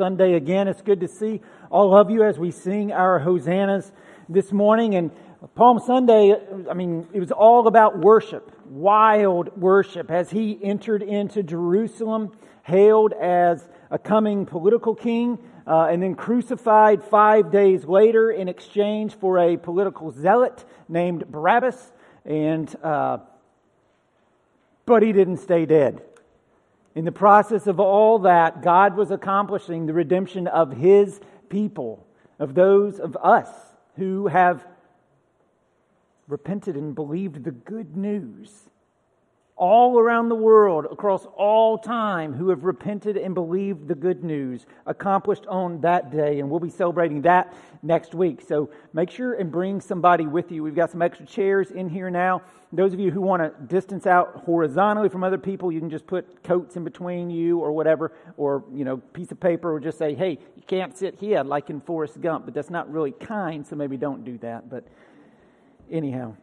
Sunday again. It's good to see all of you as we sing our hosannas this morning. And Palm Sunday, I mean, it was all about worship, wild worship, as he entered into Jerusalem, hailed as a coming political king, uh, and then crucified five days later in exchange for a political zealot named Barabbas. And, uh, but he didn't stay dead. In the process of all that, God was accomplishing the redemption of His people, of those of us who have repented and believed the good news all around the world, across all time, who have repented and believed the good news accomplished on that day. And we'll be celebrating that next week. So make sure and bring somebody with you. We've got some extra chairs in here now. Those of you who want to distance out horizontally from other people, you can just put coats in between you or whatever, or, you know, piece of paper, or just say, hey, you can't sit here like in Forrest Gump. But that's not really kind, so maybe don't do that. But anyhow.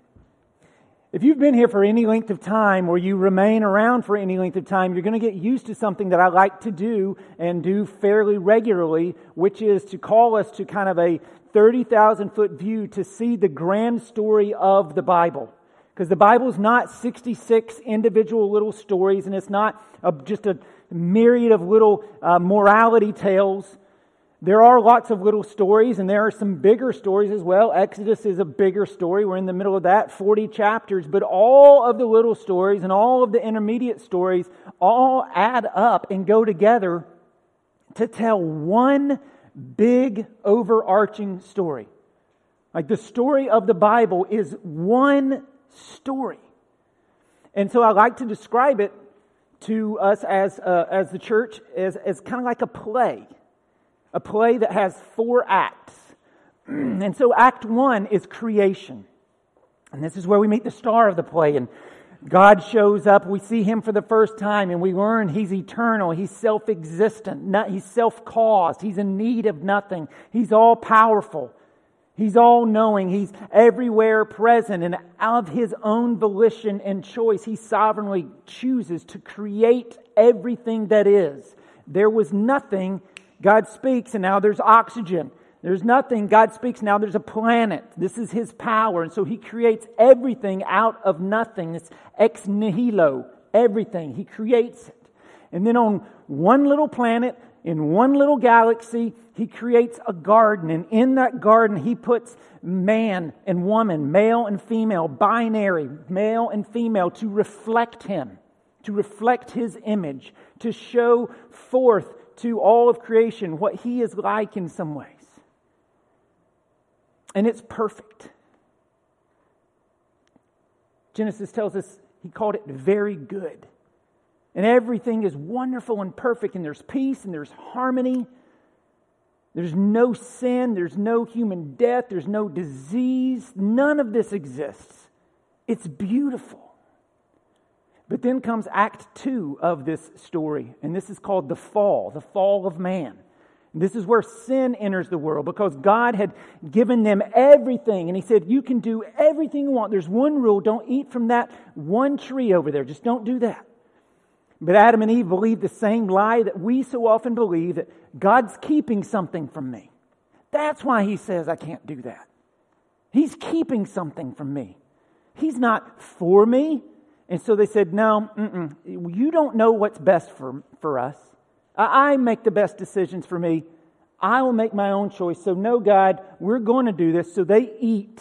If you've been here for any length of time or you remain around for any length of time, you're going to get used to something that I like to do and do fairly regularly, which is to call us to kind of a 30,000 foot view to see the grand story of the Bible. Because the Bible is not 66 individual little stories and it's not a, just a myriad of little uh, morality tales. There are lots of little stories, and there are some bigger stories as well. Exodus is a bigger story. We're in the middle of that, 40 chapters. But all of the little stories and all of the intermediate stories all add up and go together to tell one big overarching story. Like the story of the Bible is one story. And so I like to describe it to us as, uh, as the church as, as kind of like a play a play that has four acts. and so, Act One is creation. And this is where we meet the star of the play. And God shows up. We see him for the first time and we learn he's eternal. He's self existent. He's self caused. He's in need of nothing. He's all powerful. He's all knowing. He's everywhere present. And of his own volition and choice, he sovereignly chooses to create everything that is. There was nothing God speaks and now there's oxygen. There's nothing. God speaks now there's a planet. This is his power. And so he creates everything out of nothing. It's ex nihilo. Everything. He creates it. And then on one little planet, in one little galaxy, he creates a garden. And in that garden, he puts man and woman, male and female, binary, male and female, to reflect him, to reflect his image, to show forth to all of creation what he is like in some ways. And it's perfect. Genesis tells us he called it very good. And everything is wonderful and perfect, and there's peace and there's harmony. There's no sin, there's no human death, there's no disease. None of this exists. It's beautiful. But then comes Act Two of this story, and this is called the fall, the fall of man. This is where sin enters the world because God had given them everything, and He said, You can do everything you want. There's one rule don't eat from that one tree over there. Just don't do that. But Adam and Eve believed the same lie that we so often believe that God's keeping something from me. That's why He says I can't do that. He's keeping something from me. He's not for me. And so they said, No, you don't know what's best for, for us. I, I make the best decisions for me. I will make my own choice. So, no, God, we're going to do this. So they eat.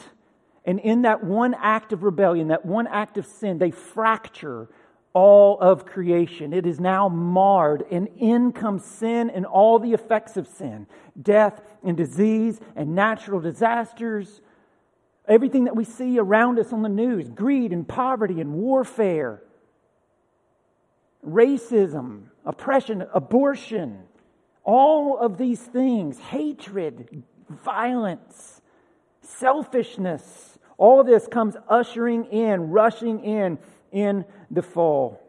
And in that one act of rebellion, that one act of sin, they fracture all of creation. It is now marred, and in comes sin and all the effects of sin death and disease and natural disasters Everything that we see around us on the news greed and poverty and warfare, racism, oppression, abortion, all of these things, hatred, violence, selfishness, all of this comes ushering in, rushing in in the fall.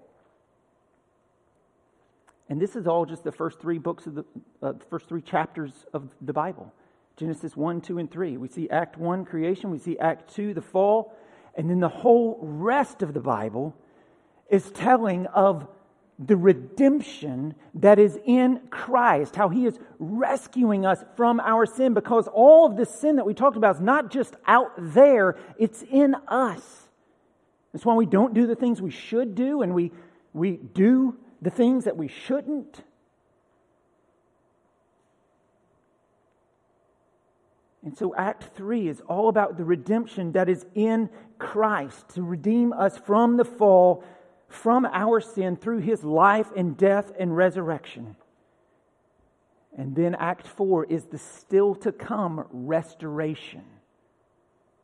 And this is all just the first three books of the uh, first three chapters of the Bible. Genesis 1, 2, and 3. We see Act 1, creation. We see Act 2, the fall. And then the whole rest of the Bible is telling of the redemption that is in Christ, how he is rescuing us from our sin because all of this sin that we talked about is not just out there, it's in us. That's why we don't do the things we should do and we, we do the things that we shouldn't. And so, Act 3 is all about the redemption that is in Christ to redeem us from the fall from our sin through his life and death and resurrection. And then Act 4 is the still to come restoration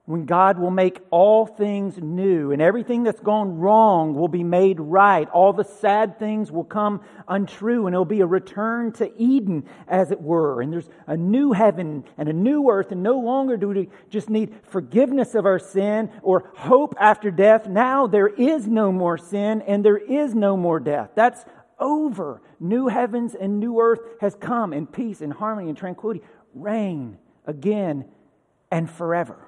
when God will make all things new and everything that's gone wrong will be made right. All the sad things will come untrue and it'll be a return to Eden, as it were. And there's a new heaven and a new earth, and no longer do we just need forgiveness of our sin or hope after death. Now there is no more sin and there is no more death. That's over. New heavens and new earth has come, and peace and harmony and tranquility reign again and forever.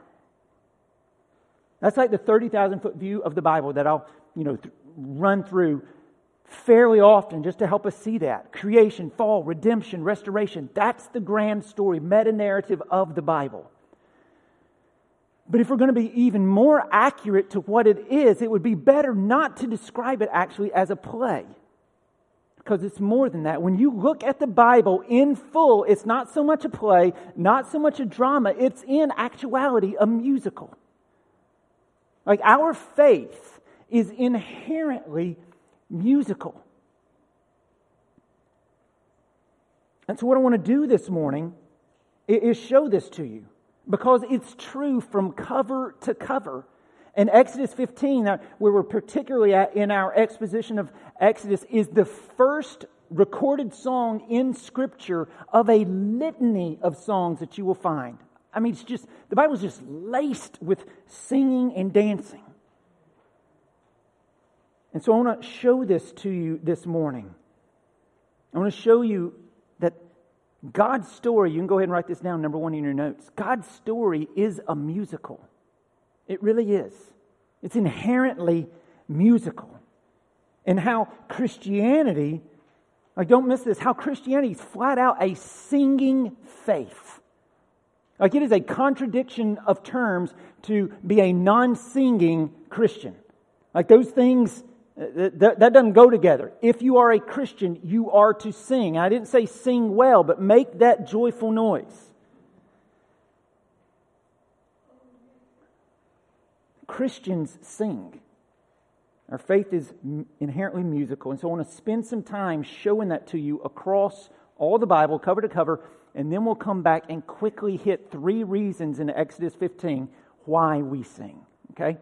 That's like the 30,000 foot view of the Bible that I'll, you know, th- run through fairly often just to help us see that. Creation, fall, redemption, restoration. That's the grand story, meta narrative of the Bible. But if we're going to be even more accurate to what it is, it would be better not to describe it actually as a play. Because it's more than that. When you look at the Bible in full, it's not so much a play, not so much a drama, it's in actuality a musical. Like our faith is inherently musical. And so, what I want to do this morning is show this to you because it's true from cover to cover. And Exodus 15, where we're particularly at in our exposition of Exodus, is the first recorded song in Scripture of a litany of songs that you will find. I mean, it's just, the Bible's just laced with singing and dancing. And so I want to show this to you this morning. I want to show you that God's story, you can go ahead and write this down, number one in your notes. God's story is a musical. It really is. It's inherently musical. And how Christianity, like don't miss this, how Christianity is flat out a singing faith. Like it is a contradiction of terms to be a non singing Christian. Like those things, uh, that, that doesn't go together. If you are a Christian, you are to sing. I didn't say sing well, but make that joyful noise. Christians sing. Our faith is inherently musical, and so I want to spend some time showing that to you across all the Bible, cover to cover, and then we'll come back and quickly hit three reasons in Exodus 15 why we sing. Okay?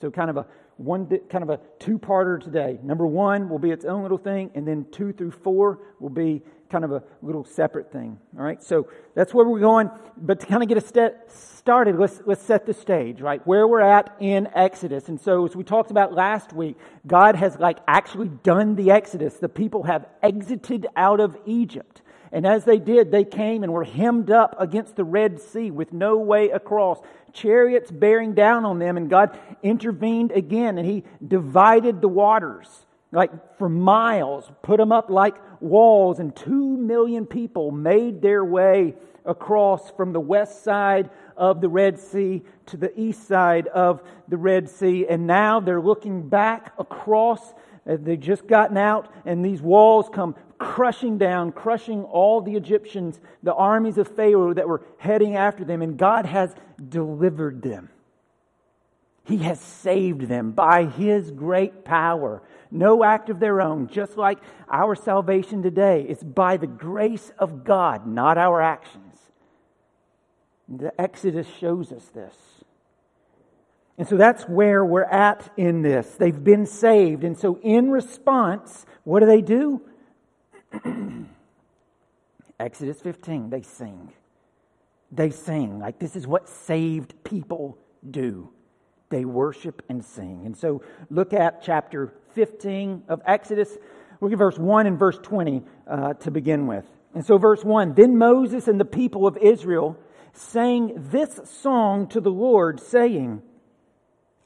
So, kind of a one kind of a two-parter today. Number one will be its own little thing, and then two through four will be kind of a little separate thing. All right, so that's where we're going. But to kind of get a step started, let's let's set the stage, right? Where we're at in Exodus. And so, as we talked about last week, God has like actually done the Exodus. The people have exited out of Egypt. And as they did, they came and were hemmed up against the Red Sea with no way across, chariots bearing down on them, and God intervened again and He divided the waters like for miles, put them up like walls, and two million people made their way across from the west side of the Red Sea to the east side of the Red Sea. And now they're looking back across. Uh, they've just gotten out, and these walls come crushing down, crushing all the Egyptians, the armies of Pharaoh that were heading after them, and God has delivered them. He has saved them by His great power. No act of their own, just like our salvation today. It's by the grace of God, not our actions. The Exodus shows us this. And so that's where we're at in this. They've been saved. And so, in response, what do they do? Exodus 15, they sing. They sing. Like this is what saved people do. They worship and sing. And so look at chapter 15 of Exodus. Look at verse 1 and verse 20 uh, to begin with. And so, verse 1 Then Moses and the people of Israel sang this song to the Lord, saying,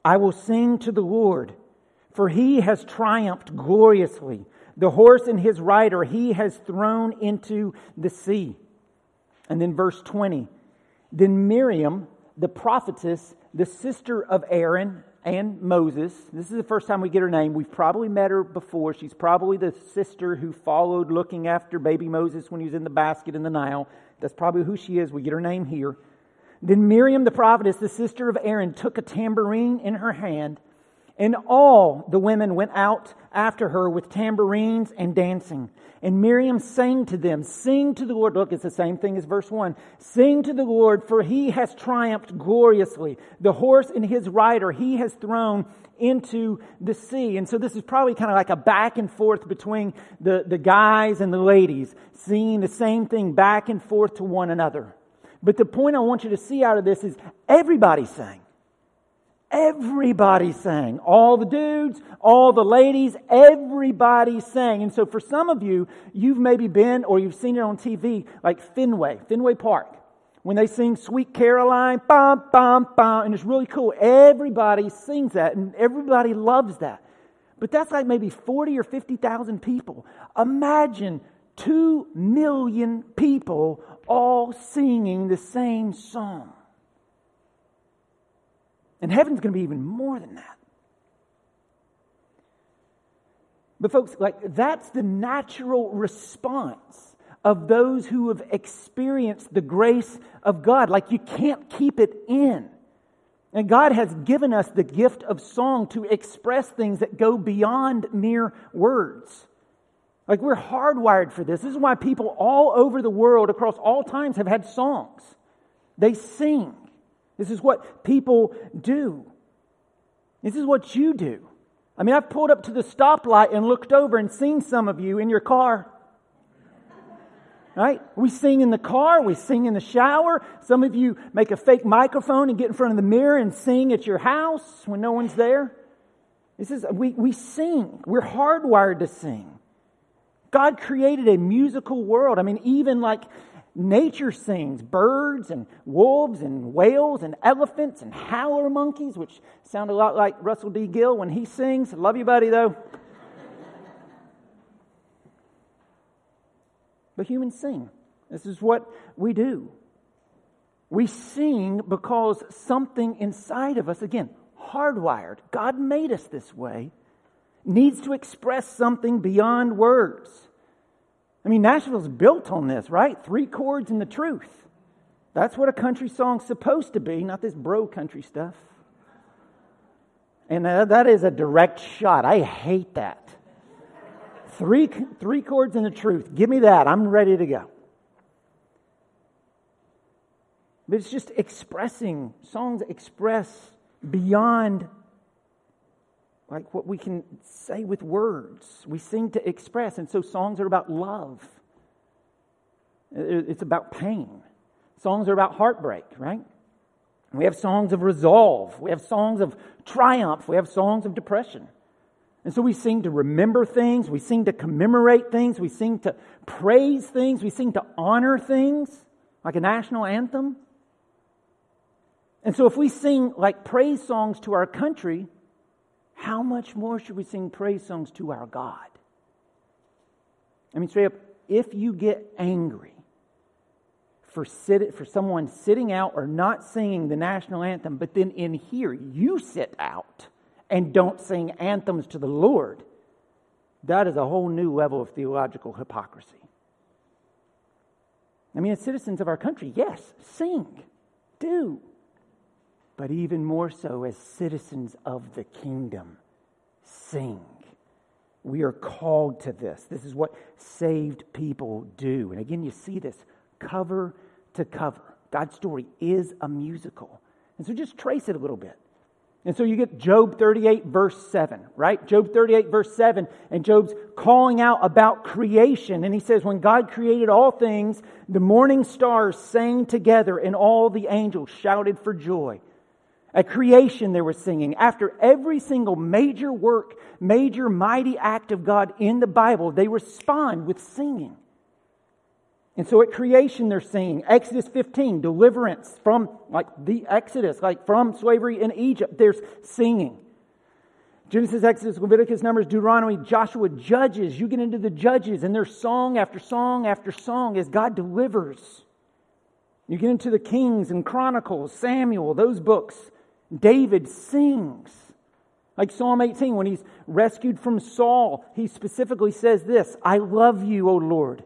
I will sing to the Lord, for he has triumphed gloriously. The horse and his rider he has thrown into the sea. And then verse 20. Then Miriam, the prophetess, the sister of Aaron and Moses, this is the first time we get her name. We've probably met her before. She's probably the sister who followed looking after baby Moses when he was in the basket in the Nile. That's probably who she is. We get her name here. Then Miriam, the prophetess, the sister of Aaron, took a tambourine in her hand and all the women went out after her with tambourines and dancing. And Miriam sang to them, Sing to the Lord. Look, it's the same thing as verse 1. Sing to the Lord, for he has triumphed gloriously. The horse and his rider he has thrown into the sea. And so this is probably kind of like a back and forth between the, the guys and the ladies, singing the same thing back and forth to one another. But the point I want you to see out of this is everybody sang. Everybody sang. All the dudes, all the ladies, everybody sang. And so for some of you, you've maybe been or you've seen it on TV, like Fenway, Fenway Park. When they sing Sweet Caroline, bum, bum, bum, and it's really cool. Everybody sings that and everybody loves that. But that's like maybe 40 or 50,000 people. Imagine 2 million people all singing the same song. And heaven's going to be even more than that. But, folks, like, that's the natural response of those who have experienced the grace of God. Like, you can't keep it in. And God has given us the gift of song to express things that go beyond mere words. Like, we're hardwired for this. This is why people all over the world, across all times, have had songs. They sing. This is what people do. This is what you do. I mean, I've pulled up to the stoplight and looked over and seen some of you in your car. Right? We sing in the car, we sing in the shower. Some of you make a fake microphone and get in front of the mirror and sing at your house when no one's there. This is, we, we sing. We're hardwired to sing. God created a musical world. I mean, even like nature sings birds and wolves and whales and elephants and howler monkeys, which sound a lot like Russell D. Gill when he sings. Love you, buddy, though. but humans sing. This is what we do. We sing because something inside of us, again, hardwired, God made us this way, needs to express something beyond words. I mean, Nashville's built on this, right? Three chords and the truth. That's what a country song's supposed to be, not this bro country stuff. And uh, that is a direct shot. I hate that. Three, three chords and the truth. Give me that. I'm ready to go. But it's just expressing, songs express beyond like what we can say with words. We sing to express. And so songs are about love, it's about pain. Songs are about heartbreak, right? We have songs of resolve. We have songs of triumph. We have songs of depression. And so we sing to remember things. We sing to commemorate things. We sing to praise things. We sing to honor things, like a national anthem. And so if we sing like praise songs to our country, how much more should we sing praise songs to our God? I mean, straight up, if you get angry for, sit, for someone sitting out or not singing the national anthem, but then in here you sit out and don't sing anthems to the Lord, that is a whole new level of theological hypocrisy. I mean, as citizens of our country, yes, sing, do but even more so as citizens of the kingdom. Sing. We are called to this. This is what saved people do. And again, you see this cover to cover. God's story is a musical. And so just trace it a little bit. And so you get Job 38, verse 7, right? Job 38, verse 7, and Job's calling out about creation. And he says, When God created all things, the morning stars sang together, and all the angels shouted for joy. At creation, they were singing. After every single major work, major mighty act of God in the Bible, they respond with singing. And so at creation, they're singing. Exodus 15, deliverance from, like the Exodus, like from slavery in Egypt, there's singing. Genesis, Exodus, Leviticus, Numbers, Deuteronomy, Joshua, Judges. You get into the Judges, and there's song after song after song as God delivers. You get into the Kings and Chronicles, Samuel, those books. David sings. Like Psalm 18, when he's rescued from Saul, he specifically says this I love you, O Lord.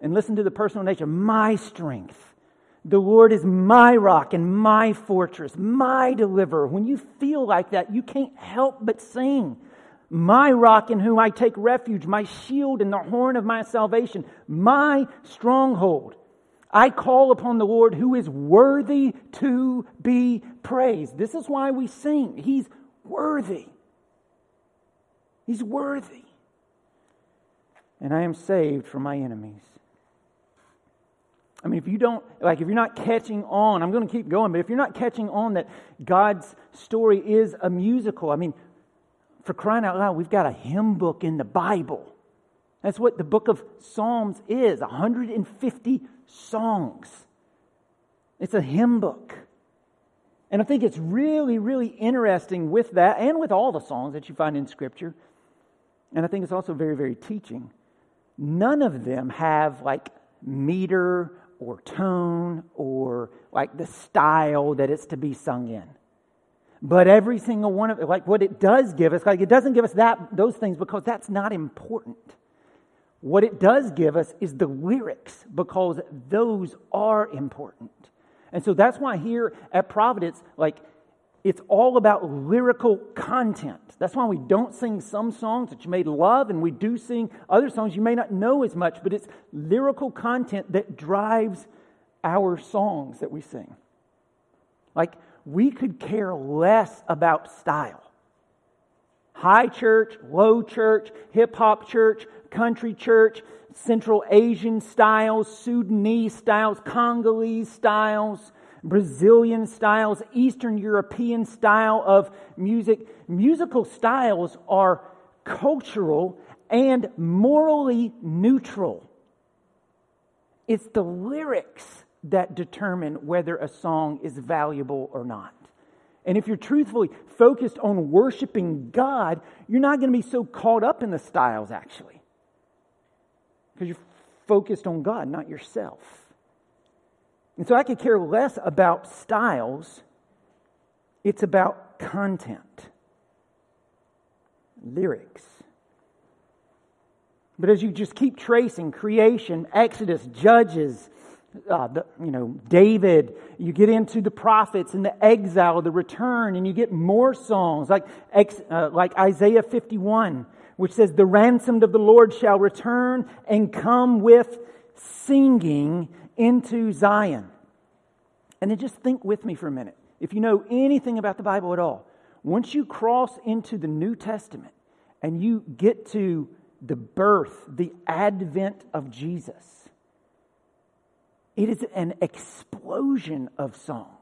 And listen to the personal nature my strength. The Lord is my rock and my fortress, my deliverer. When you feel like that, you can't help but sing. My rock in whom I take refuge, my shield and the horn of my salvation, my stronghold. I call upon the Lord who is worthy to be praised. This is why we sing. He's worthy. He's worthy. And I am saved from my enemies. I mean, if you don't, like, if you're not catching on, I'm going to keep going, but if you're not catching on that God's story is a musical, I mean, for crying out loud, we've got a hymn book in the Bible. That's what the book of Psalms is 150 songs. It's a hymn book. And I think it's really, really interesting with that and with all the songs that you find in Scripture. And I think it's also very, very teaching. None of them have like meter or tone or like the style that it's to be sung in. But every single one of it, like what it does give us, like it doesn't give us that those things because that's not important. What it does give us is the lyrics because those are important. And so that's why here at Providence, like it's all about lyrical content. That's why we don't sing some songs that you may love, and we do sing other songs you may not know as much, but it's lyrical content that drives our songs that we sing. Like, we could care less about style. High church, low church, hip hop church, country church, Central Asian styles, Sudanese styles, Congolese styles, Brazilian styles, Eastern European style of music. Musical styles are cultural and morally neutral. It's the lyrics that determine whether a song is valuable or not. And if you're truthfully focused on worshiping God, you're not going to be so caught up in the styles, actually. Because you're focused on God, not yourself. And so I could care less about styles, it's about content, lyrics. But as you just keep tracing creation, Exodus, Judges, uh, the, you know, David, you get into the prophets and the exile, the return, and you get more songs like, uh, like Isaiah 51, which says, The ransomed of the Lord shall return and come with singing into Zion. And then just think with me for a minute. If you know anything about the Bible at all, once you cross into the New Testament and you get to the birth, the advent of Jesus, it is an explosion of song.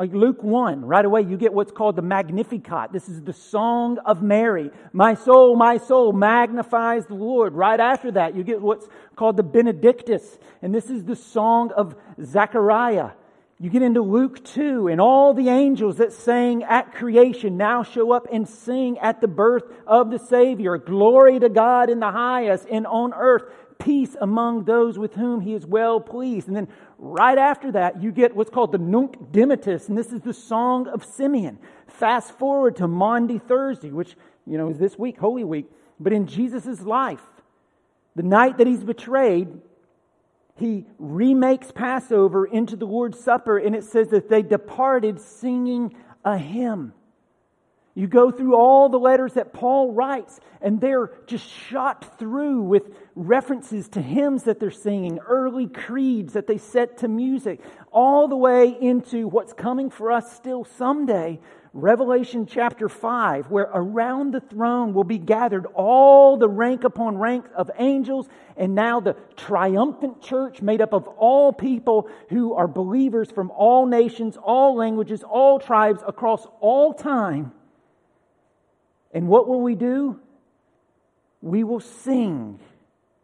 Like Luke 1, right away you get what's called the Magnificat. This is the song of Mary. My soul, my soul magnifies the Lord. Right after that you get what's called the Benedictus. And this is the song of Zechariah. You get into Luke 2 and all the angels that sang at creation now show up and sing at the birth of the Savior. Glory to God in the highest and on earth peace among those with whom he is well pleased. And then right after that, you get what's called the Nunc Dimittis, and this is the Song of Simeon. Fast forward to Maundy Thursday, which, you know, is this week, Holy Week. But in Jesus' life, the night that he's betrayed, he remakes Passover into the Lord's Supper, and it says that they departed singing a hymn. You go through all the letters that Paul writes, and they're just shot through with references to hymns that they're singing, early creeds that they set to music, all the way into what's coming for us still someday, Revelation chapter 5, where around the throne will be gathered all the rank upon rank of angels, and now the triumphant church made up of all people who are believers from all nations, all languages, all tribes across all time and what will we do? We will sing.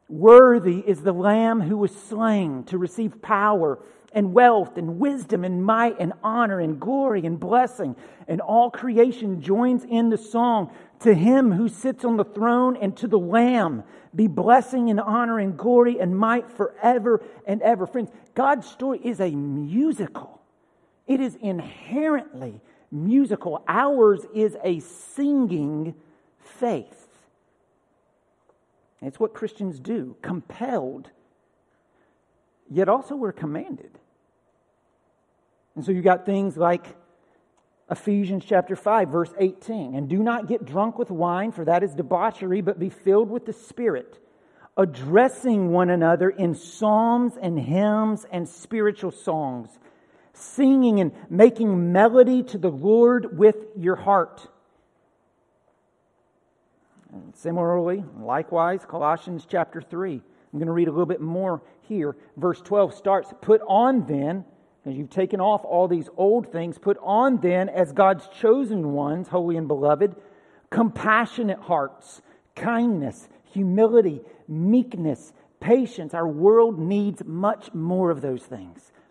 Worthy is the Lamb who was slain to receive power and wealth and wisdom and might and honor and glory and blessing. And all creation joins in the song to him who sits on the throne and to the Lamb be blessing and honor and glory and might forever and ever. Friends, God's story is a musical. It is inherently musical. Ours is a singing faith. It's what Christians do, compelled, yet also we're commanded. And so you got things like Ephesians chapter 5, verse 18. And do not get drunk with wine, for that is debauchery, but be filled with the Spirit, addressing one another in psalms and hymns and spiritual songs, singing and making melody to the Lord with your heart. And similarly, likewise, Colossians chapter 3. I'm going to read a little bit more here. Verse 12 starts Put on then as you've taken off all these old things, put on then, as God's chosen ones, holy and beloved, compassionate hearts, kindness, humility, meekness, patience. Our world needs much more of those things.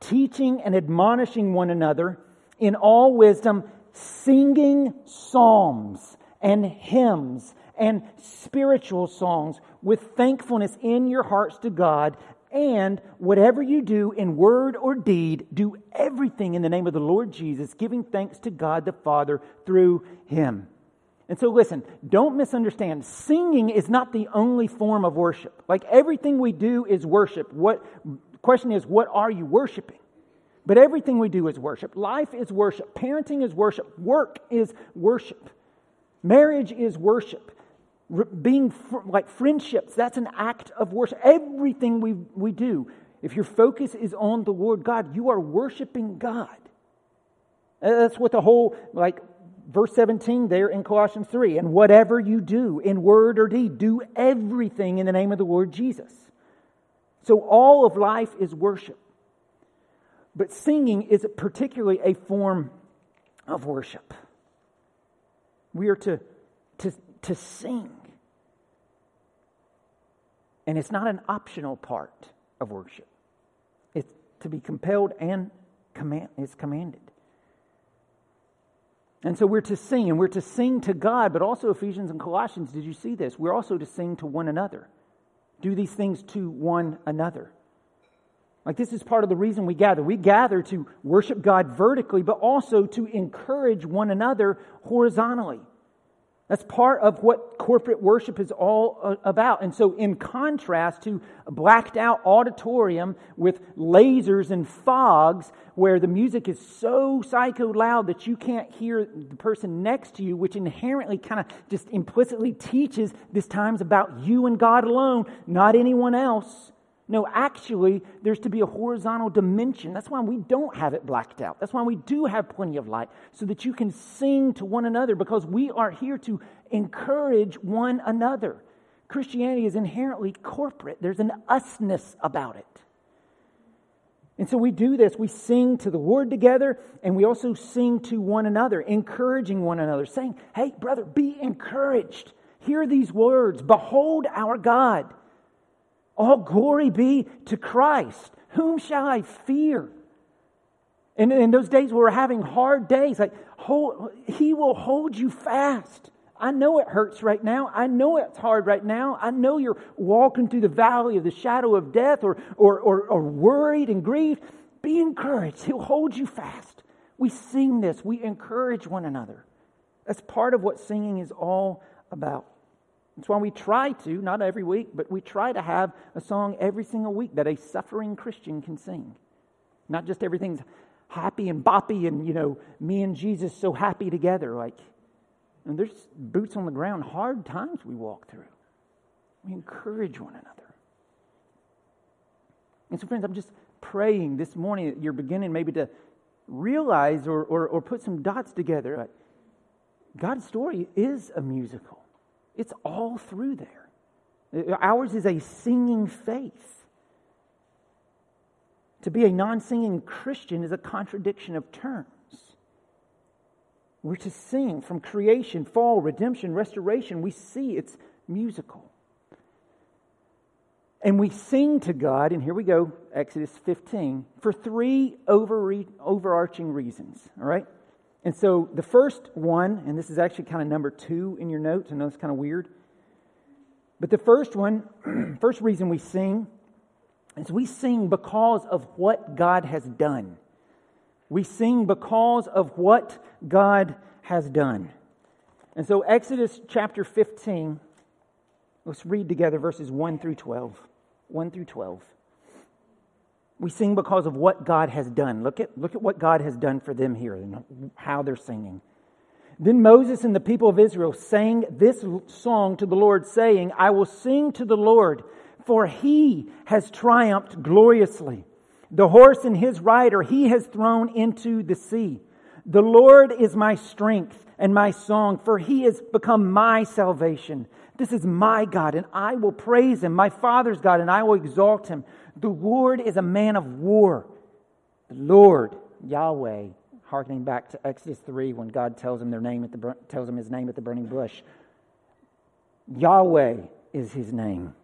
teaching and admonishing one another in all wisdom, singing psalms and hymns and spiritual songs with thankfulness in your hearts to God and whatever you do in word or deed, do everything in the name of the Lord Jesus, giving thanks to God the Father through him. And so, listen, don't misunderstand. Singing is not the only form of worship. Like everything we do is worship. What question is, what are you worshiping? But everything we do is worship. Life is worship. Parenting is worship. Work is worship. Marriage is worship being fr- like friendships, that's an act of worship. Everything we, we do, if your focus is on the Lord God, you are worshiping God. That's what the whole, like, verse 17 there in Colossians 3. And whatever you do in word or deed, do everything in the name of the Lord Jesus. So all of life is worship. But singing is particularly a form of worship. We are to, to, to sing. And it's not an optional part of worship. It's to be compelled and command, is commanded. And so we're to sing, and we're to sing to God, but also Ephesians and Colossians, did you see this? We're also to sing to one another. Do these things to one another. Like, this is part of the reason we gather. We gather to worship God vertically, but also to encourage one another horizontally. That's part of what corporate worship is all uh, about. And so, in contrast to a blacked out auditorium with lasers and fogs, where the music is so psycho loud that you can't hear the person next to you, which inherently kind of just implicitly teaches this time's about you and God alone, not anyone else. No, actually, there's to be a horizontal dimension. That's why we don't have it blacked out. That's why we do have plenty of light, so that you can sing to one another, because we are here to encourage one another. Christianity is inherently corporate, there's an usness about it. And so we do this. We sing to the Lord together, and we also sing to one another, encouraging one another, saying, Hey, brother, be encouraged. Hear these words Behold our God. All glory be to Christ. Whom shall I fear? And in those days, we are having hard days. Like, hold, He will hold you fast. I know it hurts right now. I know it's hard right now. I know you're walking through the valley of the shadow of death or, or, or, or worried and grieved. Be encouraged. He'll hold you fast. We sing this, we encourage one another. That's part of what singing is all about. That's why we try to, not every week, but we try to have a song every single week that a suffering Christian can sing. Not just everything's happy and boppy and, you know, me and Jesus so happy together. Like, and there's boots on the ground, hard times we walk through. We encourage one another. And so, friends, I'm just praying this morning that you're beginning maybe to realize or, or, or put some dots together. God's story is a musical, it's all through there. Ours is a singing faith. To be a non singing Christian is a contradiction of terms. We're to sing from creation, fall, redemption, restoration. We see it's musical. And we sing to God, and here we go, Exodus 15, for three over, overarching reasons, all right? And so the first one, and this is actually kind of number two in your notes, I know it's kind of weird. But the first one, first reason we sing is we sing because of what God has done. We sing because of what God has done. And so, Exodus chapter 15, let's read together verses 1 through 12. 1 through 12. We sing because of what God has done. Look at, look at what God has done for them here and how they're singing. Then Moses and the people of Israel sang this song to the Lord, saying, I will sing to the Lord, for he has triumphed gloriously. The horse and his rider he has thrown into the sea. The Lord is my strength and my song, for he has become my salvation. This is my God, and I will praise him, my Father's God, and I will exalt him. The Lord is a man of war. The Lord, Yahweh, harkening back to Exodus 3 when God tells him their name at the tells him his name at the burning bush. Yahweh is his name.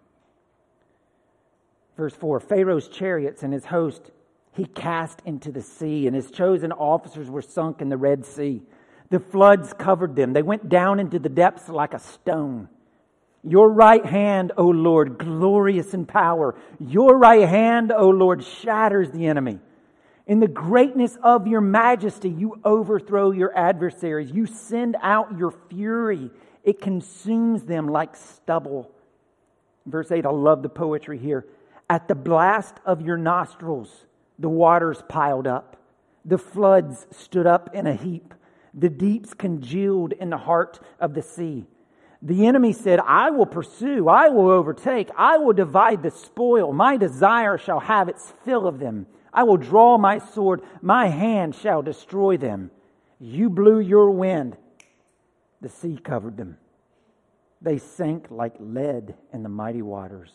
Verse 4 Pharaoh's chariots and his host he cast into the sea, and his chosen officers were sunk in the Red Sea. The floods covered them. They went down into the depths like a stone. Your right hand, O Lord, glorious in power. Your right hand, O Lord, shatters the enemy. In the greatness of your majesty, you overthrow your adversaries. You send out your fury. It consumes them like stubble. Verse 8, I love the poetry here. At the blast of your nostrils, the waters piled up. The floods stood up in a heap. The deeps congealed in the heart of the sea. The enemy said, I will pursue, I will overtake, I will divide the spoil. My desire shall have its fill of them. I will draw my sword, my hand shall destroy them. You blew your wind, the sea covered them. They sank like lead in the mighty waters.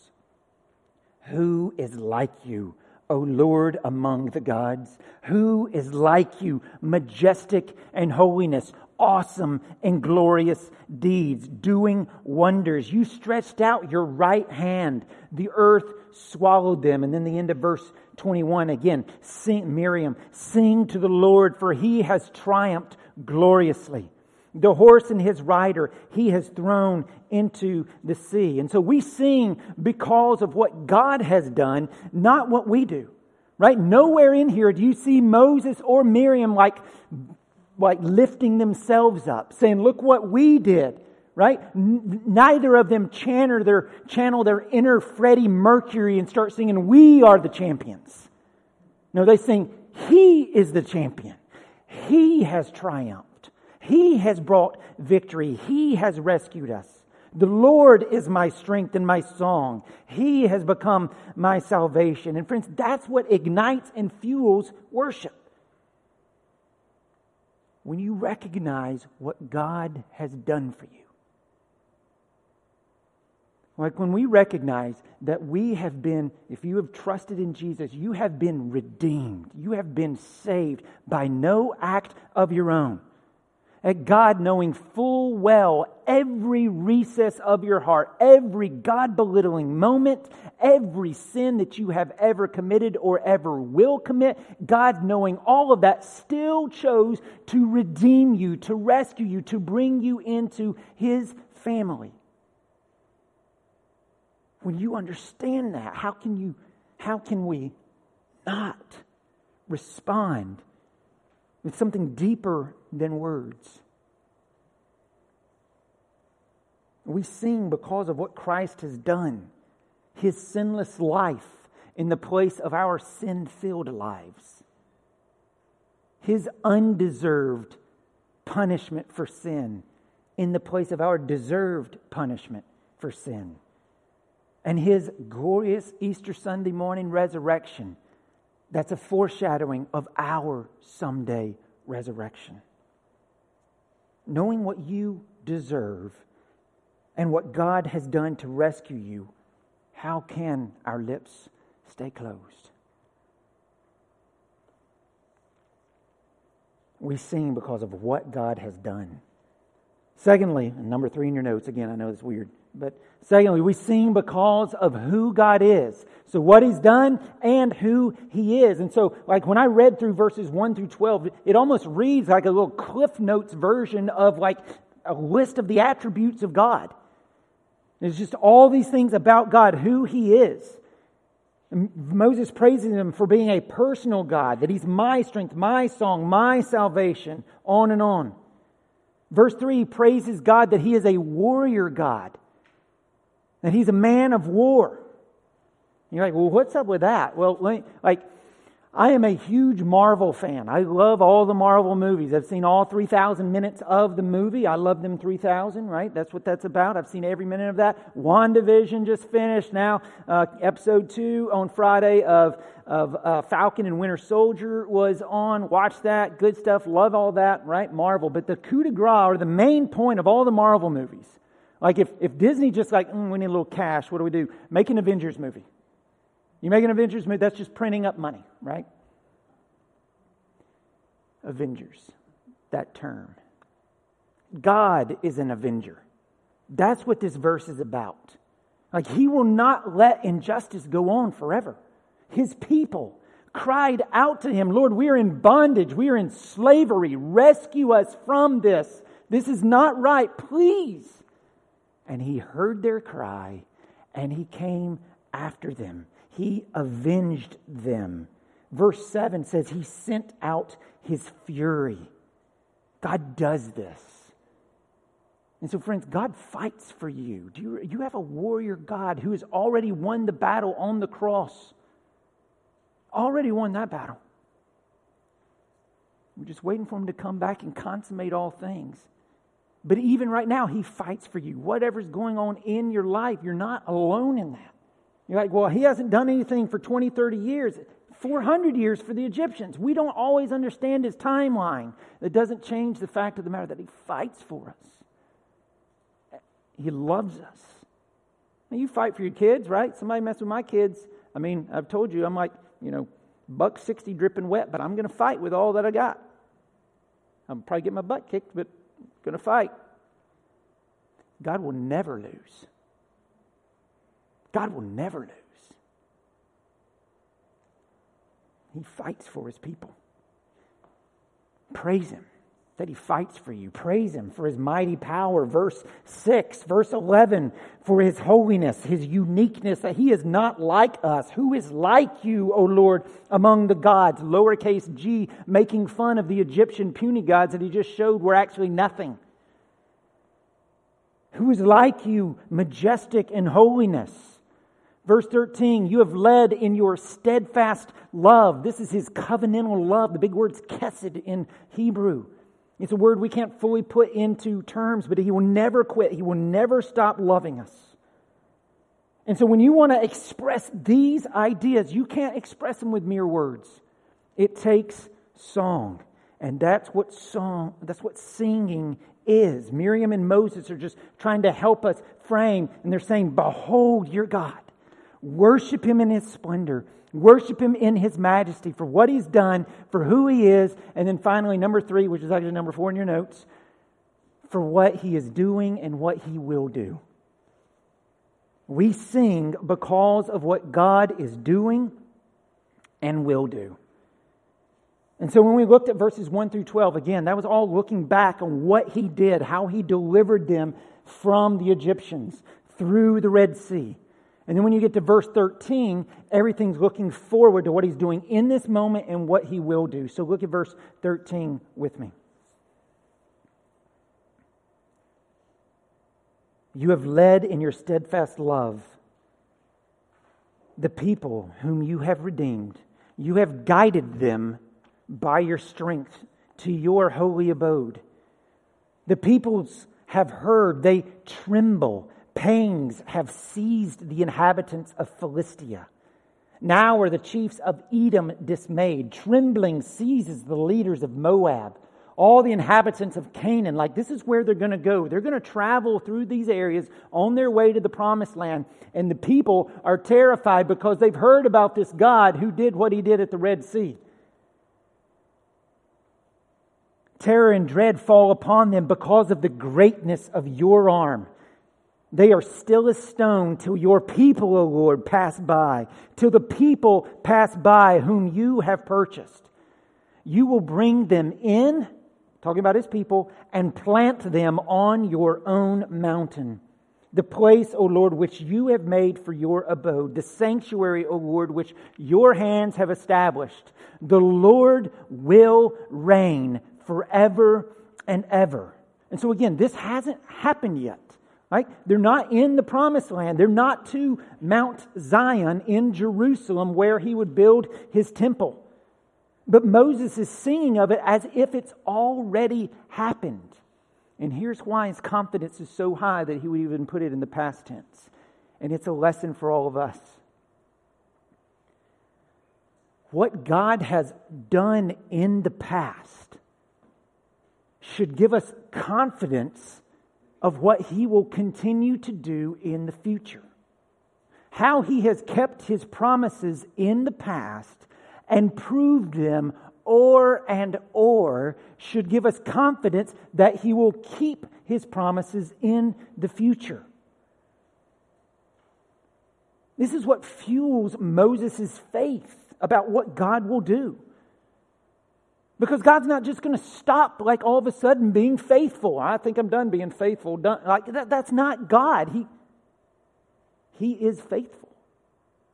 Who is like you, O Lord among the gods? Who is like you, majestic in holiness, awesome and glorious deeds, doing wonders? You stretched out your right hand, the earth swallowed them. And then the end of verse 21 again, sing, Miriam, sing to the Lord, for he has triumphed gloriously. The horse and his rider he has thrown into the sea. And so we sing because of what God has done, not what we do. Right? Nowhere in here do you see Moses or Miriam like, like lifting themselves up, saying, look what we did. Right? Neither of them channel their, channel their inner Freddie Mercury and start singing, we are the champions. No, they sing, he is the champion. He has triumphed. He has brought victory. He has rescued us. The Lord is my strength and my song. He has become my salvation. And friends, that's what ignites and fuels worship. When you recognize what God has done for you. Like when we recognize that we have been, if you have trusted in Jesus, you have been redeemed. You have been saved by no act of your own at God knowing full well every recess of your heart, every God belittling moment, every sin that you have ever committed or ever will commit, God knowing all of that still chose to redeem you, to rescue you, to bring you into His family. When you understand that, how can you, how can we not respond with something deeper than words. We sing because of what Christ has done, his sinless life in the place of our sin filled lives, his undeserved punishment for sin in the place of our deserved punishment for sin. and his glorious Easter Sunday morning resurrection, that's a foreshadowing of our someday resurrection. Knowing what you deserve and what God has done to rescue you, how can our lips stay closed? We sing because of what God has done. Secondly, number three in your notes, again, I know it's weird, but secondly, we sing because of who God is. So what he's done and who he is. And so, like when I read through verses 1 through 12, it almost reads like a little Cliff Notes version of like a list of the attributes of God. It's just all these things about God, who he is. And Moses praises him for being a personal God, that he's my strength, my song, my salvation, on and on. Verse 3 praises God that he is a warrior God, that he's a man of war. You're like, well, what's up with that? Well, me, like, I am a huge Marvel fan. I love all the Marvel movies. I've seen all 3,000 minutes of the movie. I love them 3,000, right? That's what that's about. I've seen every minute of that. WandaVision just finished now. Uh, episode two on Friday of, of uh, Falcon and Winter Soldier was on. Watch that. Good stuff. Love all that, right? Marvel. But the coup de grace, or the main point of all the Marvel movies, like if, if Disney just like, mm, we need a little cash, what do we do? Make an Avengers movie. You make an Avengers movie, that's just printing up money, right? Avengers, that term. God is an avenger. That's what this verse is about. Like, he will not let injustice go on forever. His people cried out to him, Lord, we are in bondage. We are in slavery. Rescue us from this. This is not right. Please. And he heard their cry and he came after them. He avenged them. Verse 7 says he sent out his fury. God does this. And so, friends, God fights for you. Do you, you have a warrior God who has already won the battle on the cross? Already won that battle. We're just waiting for him to come back and consummate all things. But even right now, he fights for you. Whatever's going on in your life, you're not alone in that. You're like, well, he hasn't done anything for 20, 30 years. 400 years for the Egyptians. We don't always understand his timeline. That doesn't change the fact of the matter that he fights for us. He loves us. Now, you fight for your kids, right? Somebody mess with my kids. I mean, I've told you, I'm like, you know, buck 60 dripping wet, but I'm going to fight with all that I got. I'll probably get my butt kicked, but I'm going to fight. God will never lose. God will never lose. He fights for his people. Praise him that he fights for you. Praise him for his mighty power. Verse 6, verse 11, for his holiness, his uniqueness, that he is not like us. Who is like you, O Lord, among the gods? Lowercase g, making fun of the Egyptian puny gods that he just showed were actually nothing. Who is like you, majestic in holiness? Verse 13, you have led in your steadfast love. This is his covenantal love. The big word's chesed in Hebrew. It's a word we can't fully put into terms, but he will never quit. He will never stop loving us. And so when you want to express these ideas, you can't express them with mere words. It takes song. And that's what song, that's what singing is. Miriam and Moses are just trying to help us frame, and they're saying, Behold your God. Worship him in his splendor. Worship him in his majesty for what he's done, for who he is. And then finally, number three, which is actually number four in your notes, for what he is doing and what he will do. We sing because of what God is doing and will do. And so when we looked at verses 1 through 12, again, that was all looking back on what he did, how he delivered them from the Egyptians through the Red Sea. And then when you get to verse 13, everything's looking forward to what he's doing in this moment and what he will do. So look at verse 13 with me. You have led in your steadfast love the people whom you have redeemed. You have guided them by your strength to your holy abode. The peoples have heard, they tremble Pangs have seized the inhabitants of Philistia. Now are the chiefs of Edom dismayed. Trembling seizes the leaders of Moab. All the inhabitants of Canaan, like this is where they're going to go. They're going to travel through these areas on their way to the promised land. And the people are terrified because they've heard about this God who did what he did at the Red Sea. Terror and dread fall upon them because of the greatness of your arm. They are still as stone till your people, O Lord, pass by, till the people pass by whom you have purchased. You will bring them in, talking about his people, and plant them on your own mountain. The place, O Lord, which you have made for your abode, the sanctuary, O Lord, which your hands have established. The Lord will reign forever and ever. And so again, this hasn't happened yet. Right? They're not in the promised land. They're not to Mount Zion in Jerusalem where he would build his temple. But Moses is singing of it as if it's already happened. And here's why his confidence is so high that he would even put it in the past tense. And it's a lesson for all of us. What God has done in the past should give us confidence of what he will continue to do in the future. How he has kept his promises in the past and proved them or and or should give us confidence that he will keep his promises in the future. This is what fuels Moses' faith about what God will do. Because God's not just going to stop like all of a sudden being faithful. I think I'm done being faithful. Done. Like that, that's not God. He, he is faithful.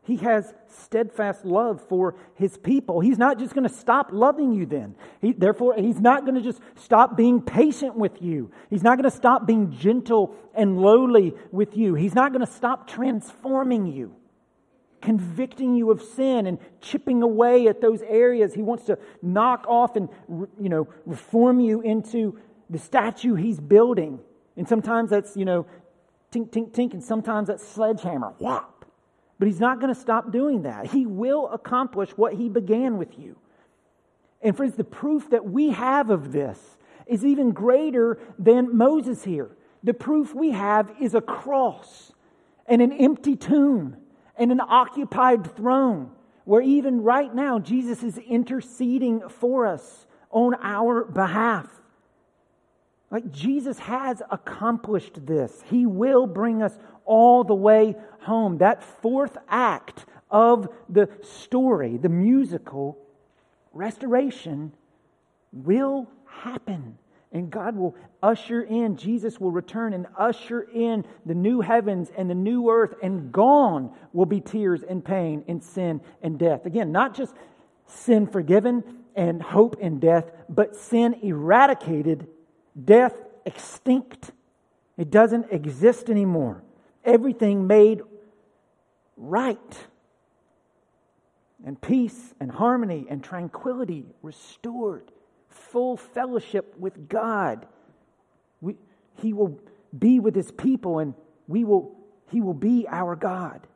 He has steadfast love for his people. He's not just going to stop loving you then. He, therefore, he's not going to just stop being patient with you. He's not going to stop being gentle and lowly with you. He's not going to stop transforming you convicting you of sin and chipping away at those areas. He wants to knock off and, you know, reform you into the statue he's building. And sometimes that's, you know, tink, tink, tink, and sometimes that's sledgehammer, whop. But he's not going to stop doing that. He will accomplish what he began with you. And friends, the proof that we have of this is even greater than Moses here. The proof we have is a cross and an empty tomb and an occupied throne where even right now Jesus is interceding for us on our behalf. Like Jesus has accomplished this. He will bring us all the way home. That fourth act of the story, the musical restoration, will happen and God will usher in, Jesus will return and usher in the new heavens and the new earth, and gone will be tears and pain and sin and death. Again, not just sin forgiven and hope and death, but sin eradicated, death extinct. It doesn't exist anymore. Everything made right. And peace and harmony and tranquility restored full fellowship with God. We, he will be with his people and we will, he will be our God.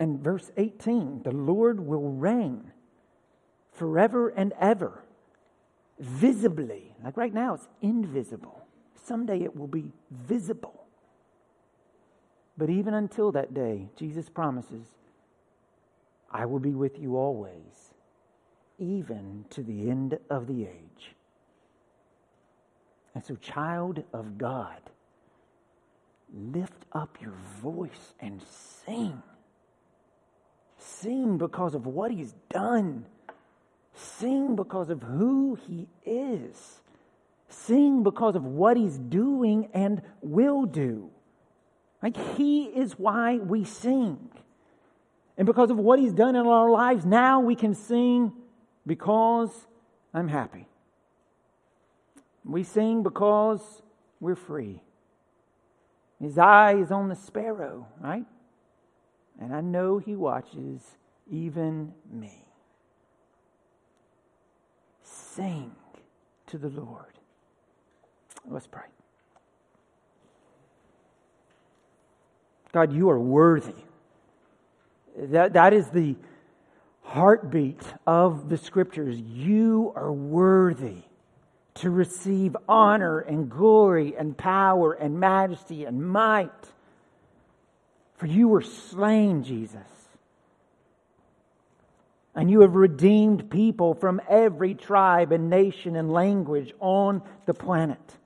And verse 18 the Lord will reign forever and ever, visibly. Like right now, it's invisible. Someday it will be visible. But even until that day, Jesus promises, I will be with you always even to the end of the age. And so, child of God, lift up your voice and sing. Sing because of what he's done. Sing because of who he is. Sing because of what he's doing and will do. Like he is why we sing. And because of what he's done in our lives, now we can sing because I'm happy. We sing because we're free. His eye is on the sparrow, right? And I know he watches even me. Sing to the Lord. Let's pray. God, you are worthy. That, that is the heartbeat of the scriptures. You are worthy to receive honor and glory and power and majesty and might. For you were slain, Jesus. And you have redeemed people from every tribe and nation and language on the planet.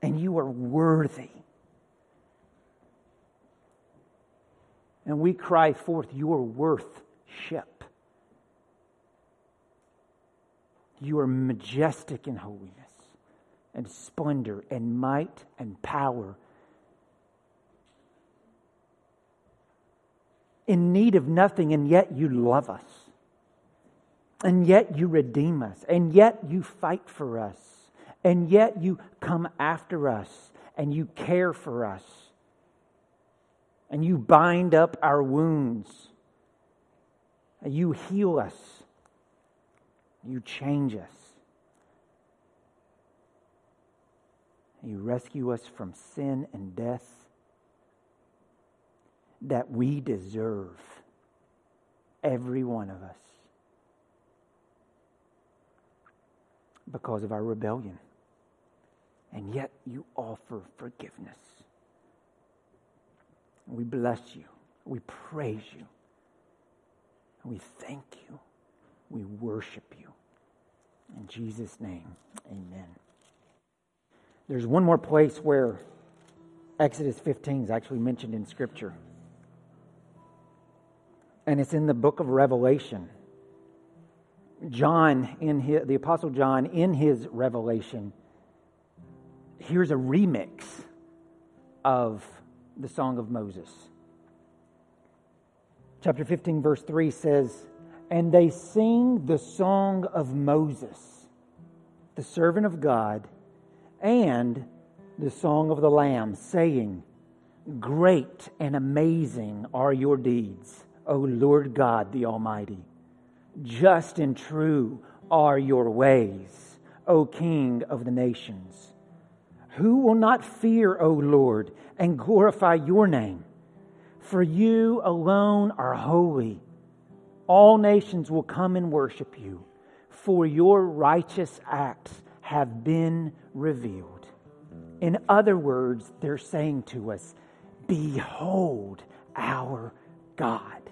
And you are worthy. And we cry forth your worthship. You are majestic in holiness and splendor and might and power. In need of nothing, and yet you love us. And yet you redeem us. And yet you fight for us. And yet you come after us. And you care for us. And you bind up our wounds. You heal us. You change us. You rescue us from sin and death that we deserve, every one of us, because of our rebellion. And yet you offer forgiveness. We bless you. We praise you. We thank you. We worship you. In Jesus' name, amen. There's one more place where Exodus 15 is actually mentioned in Scripture. And it's in the book of Revelation. John, in his, the Apostle John, in his Revelation, here's a remix of the Song of Moses. Chapter 15, verse 3 says, And they sing the song of Moses, the servant of God and the song of the Lamb, saying, Great and amazing are your deeds, O Lord God the Almighty. Just and true are your ways, O King of the nations. Who will not fear, O Lord, and glorify your name? For you alone are holy. All nations will come and worship you, for your righteous acts have been revealed. In other words, they're saying to us, Behold our God.